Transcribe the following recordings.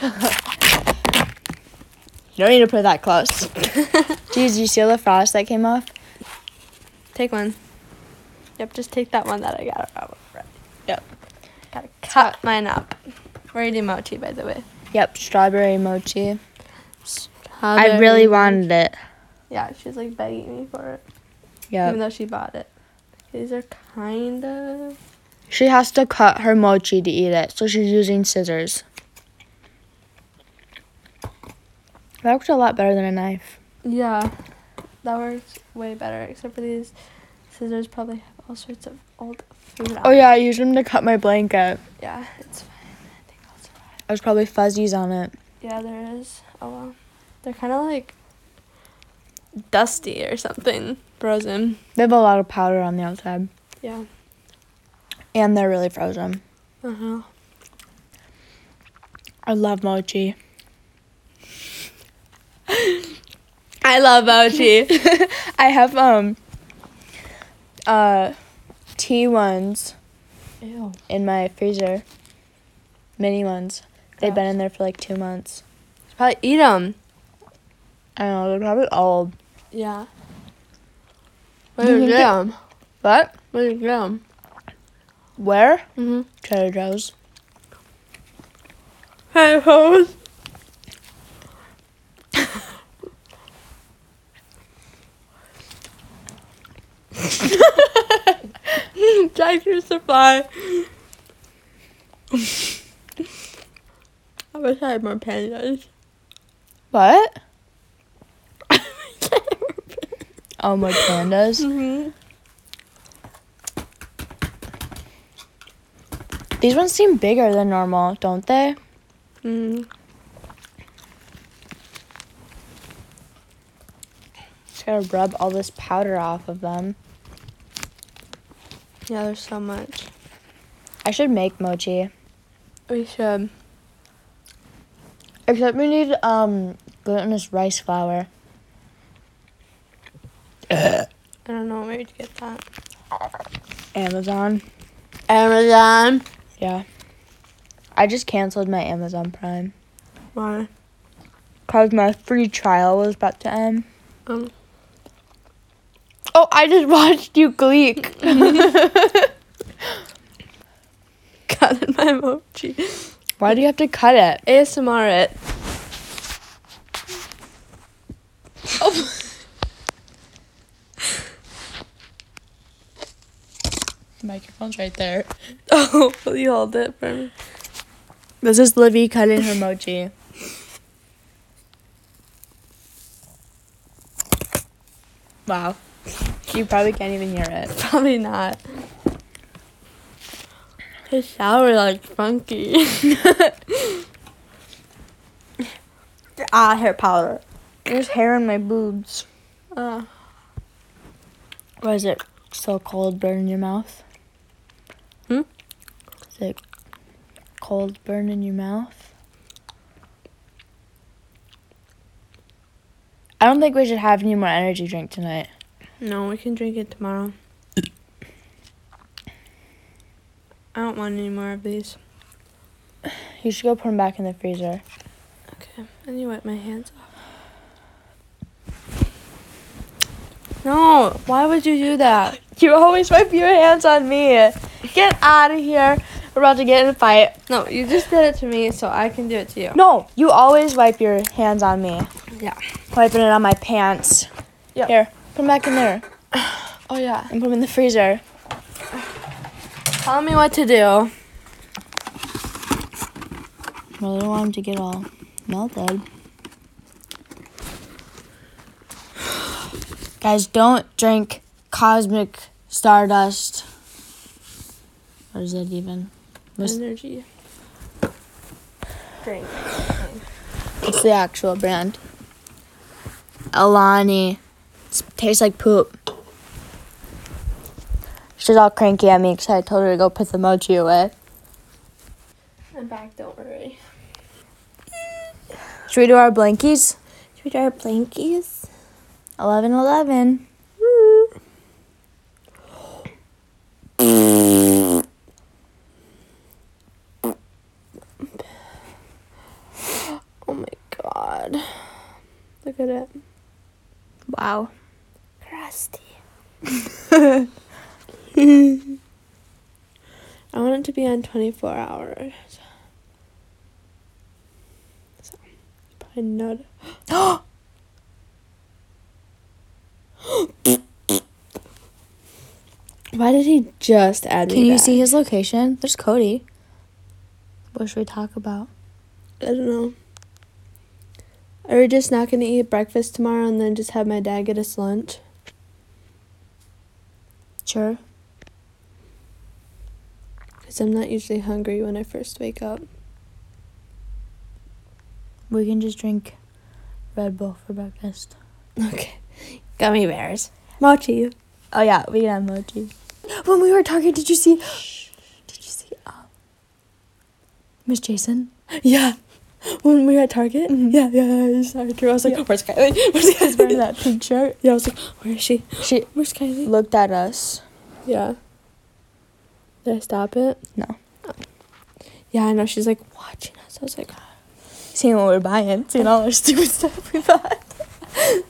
You don't need to put that close. Jeez, you see all the frost that came off? Take one. Yep, just take that one that I got. out. Yep. Gotta cut mine up. We're eating mochi, by the way. Yep, strawberry mochi. I really wanted it. Yeah, she's like begging me for it, Yep. even though she bought it. These are kind of. She has to cut her mochi to eat it, so she's using scissors. That works a lot better than a knife. Yeah, that works way better. Except for these scissors, probably have all sorts of old food. Oh yeah, I used them to cut my blanket. Yeah, it's fine. I think I'll survive. There's probably fuzzies on it. Yeah, there is. Oh well, they're kind of like dusty or something, frozen. They have a lot of powder on the outside, Yeah. and they're really frozen. Uh huh. I love mochi. I love mochi. I have um uh tea ones Ew. in my freezer. Mini ones. They've been in there for like two months. Probably eat them. I don't know, they're probably old. Yeah. Where You did can you get- them? What? Where did you get them? Where? Mm-hmm. Trader Joe's. Hey, hoes. Tractor Supply. I wish I had more pandas. What? Oh, my pandas. mm-hmm. These ones seem bigger than normal, don't they? Mm-hmm. Just gotta rub all this powder off of them. Yeah, there's so much. I should make mochi. We should. Except we need um glutinous rice flour. I don't know where to get that. Amazon. Amazon. Yeah. I just canceled my Amazon Prime. Why? Cause my free trial was about to end. Um. I just watched you gleek. Cut in my emoji. Why do you have to cut it? ASMR it. Oh. the Microphone's right there. Oh, will you hold it for me? This is Livy cutting her mochi. Wow. You probably can't even hear it. Probably not. His shower like funky. ah, hair powder. There's hair in my boobs. Uh, Why is it so cold burn in your mouth? Hmm? Is it cold burn in your mouth? I don't think we should have any more energy drink tonight. No, we can drink it tomorrow. I don't want any more of these. You should go put them back in the freezer. Okay, and you wipe my hands off. No, why would you do that? You always wipe your hands on me. Get out of here. We're about to get in a fight. No, you just did it to me, so I can do it to you. No, you always wipe your hands on me. Yeah. Wiping it on my pants. Yep. Here, put them back in there Oh yeah. and put them in the freezer. Tell me what to do. Well, I don't want them to get all melted. Guys, don't drink cosmic stardust. What is it even? What's- Energy. Drink. It's the actual brand. Alani. It tastes like poop. She's all cranky at me because I told her to go put the mochi away. I'm back, don't worry. Should we do our blankies? Should we do our blankies? 11 11. at it. Wow. I want it to be on 24 hours. So, probably not. Why did he just add me Can you back? see his location? There's Cody. What should we talk about? I don't know. Are we just not gonna eat breakfast tomorrow and then just have my dad get us lunch? Sure. Because I'm not usually hungry when I first wake up. We can just drink Red Bull for breakfast. Okay. Gummy bears. Mochi. Oh yeah, we can have mochi. When we were talking, did you see? Shh. Did you see? Um, Miss Jason. Yeah. When we were at Target? Mhm. Yeah, yeah, yeah. I saw her too. I was like, Yeah. where's Kylie? Where's She's wearing Kylie? that pink shirt. Yeah, I was like, where is she? She Where's Kylie? looked at us. Yeah. Did I stop it? No. Oh. Yeah, I know. She's like watching us. I was like, Seeing what we're buying, seeing all our stupid stuff we bought.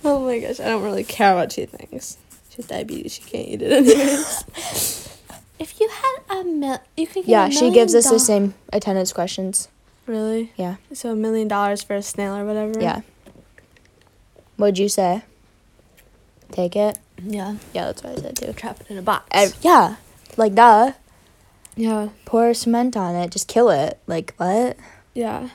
oh my gosh, I don't really care what she thinks. She has diabetes. She can't eat it anyways. if you had a mil, you could get Yeah, a she gives us the same attendance questions. Really? Yeah. So a million dollars for a snail or whatever. Yeah. What'd you say? Take it? Yeah. Yeah, that's what I said too. Trap it in a box. Yeah. Like, duh. yeah. Pour cement on it. Just kill it. Like, what? Yeah.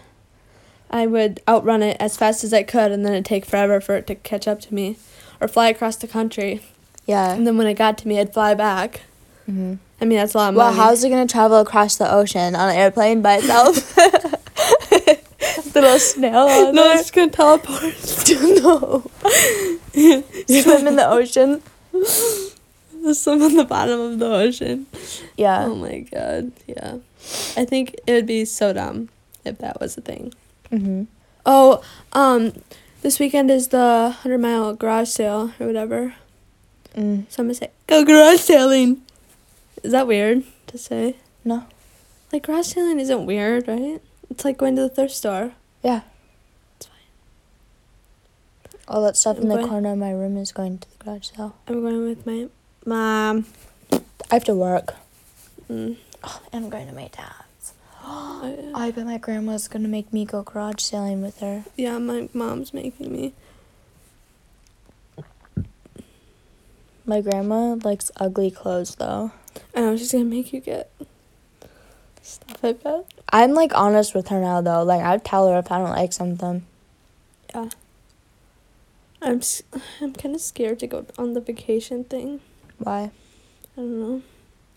I would outrun it as fast as I could, and then it'd take forever for it to catch up to me, or fly across the country. Yeah. And then when it got to me, I'd fly back. Hmm I mean, that's a lot of Well, money. how's it gonna travel across the ocean on an airplane by itself? the Little snail on no, there. it's gonna teleport. no. Swim in the ocean. Swim on the bottom of the ocean. Yeah. Oh my god. Yeah. I think it would be so dumb if that was a thing. hmm Oh, um, this weekend is the hundred mile garage sale or whatever. Mm. So I'm gonna say go garage sailing. Is that weird to say? No. Like garage sailing isn't weird, right? It's like going to the thrift store. Yeah. It's fine. All that stuff in the Okay. corner of my room is going to the garage sale. I'm going with my mom. I have to work. Mm. Oh, I'm going to my dad's. I- I bet my grandma's gonna make me go garage sailing with her. yeah, my mom's making me. My grandma likes ugly clothes though. I know she's gonna make you get stuff. I bet. I'm like honest with her now though. Like I'd tell her if I don't like something. Yeah. I'm s- I'm kind of scared to go on the vacation thing. Why? I don't know.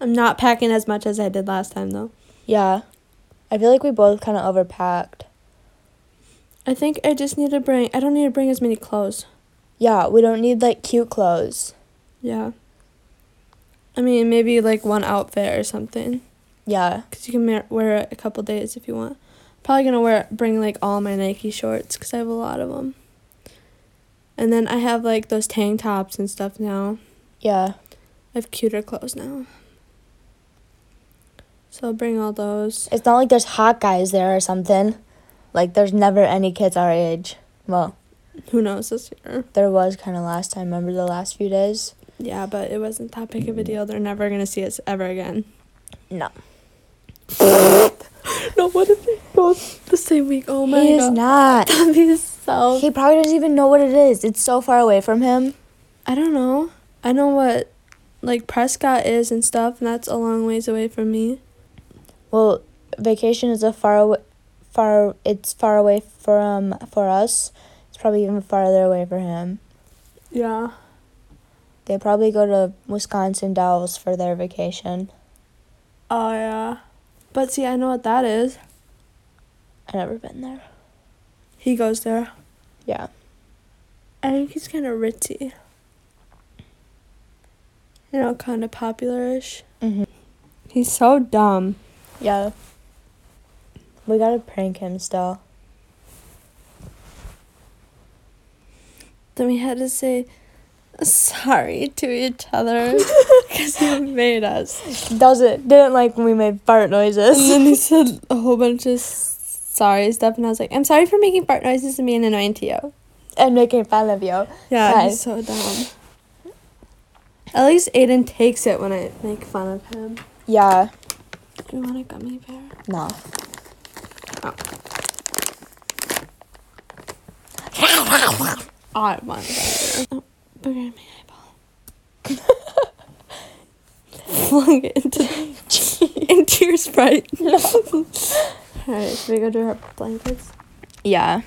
I'm not packing as much as I did last time though. Yeah. I feel like we both kind of overpacked. I think I just need to bring. I don't need to bring as many clothes. Yeah, we don't need like cute clothes. Yeah. I mean, maybe like one outfit or something. Yeah. Cause you can wear it a couple days if you want. Probably gonna wear bring like all my Nike shorts because I have a lot of them. And then I have like those tank tops and stuff now. Yeah. I have cuter clothes now. So I'll bring all those. It's not like there's hot guys there or something. Like there's never any kids our age. Well, Who knows this year? there was kind of last time. Remember the last few days? Yeah, but it wasn't that big of a deal. They're never gonna see us ever again. No. No, what if they go the same week? Oh my god. he is god. not. That'd be so. He probably doesn't even know what it is. It's so far away from him. I don't know. I know what like Prescott is and stuff, and that's a long ways away from me. Well, vacation is a far away, far. It's far away from for us. It's probably even farther away for him. Yeah. They probably go to Wisconsin Dells for their vacation. Oh yeah. But see, I know what that is. I've never been there. He goes there. Yeah. I think he's kind of ritzy. You know, kind of popularish. Mm-hmm. He's so dumb. Yeah. We gotta prank him still. Then we had to say sorry to each other because he made us. Doesn't didn't like when we made fart noises. And then he said a whole bunch of sorry stuff, and I was like, I'm sorry for making fart noises and being annoying to you. and making fun of you. Yeah, Guys. he's so dumb. At least Aiden takes it when I make fun of him. Yeah. Do you want a gummy bear? No. Oh. I want a gummy bear. Oh, booger in my eyeball. Flung it into, into your sprite. No. Alright, should we go do our blankets? Yeah.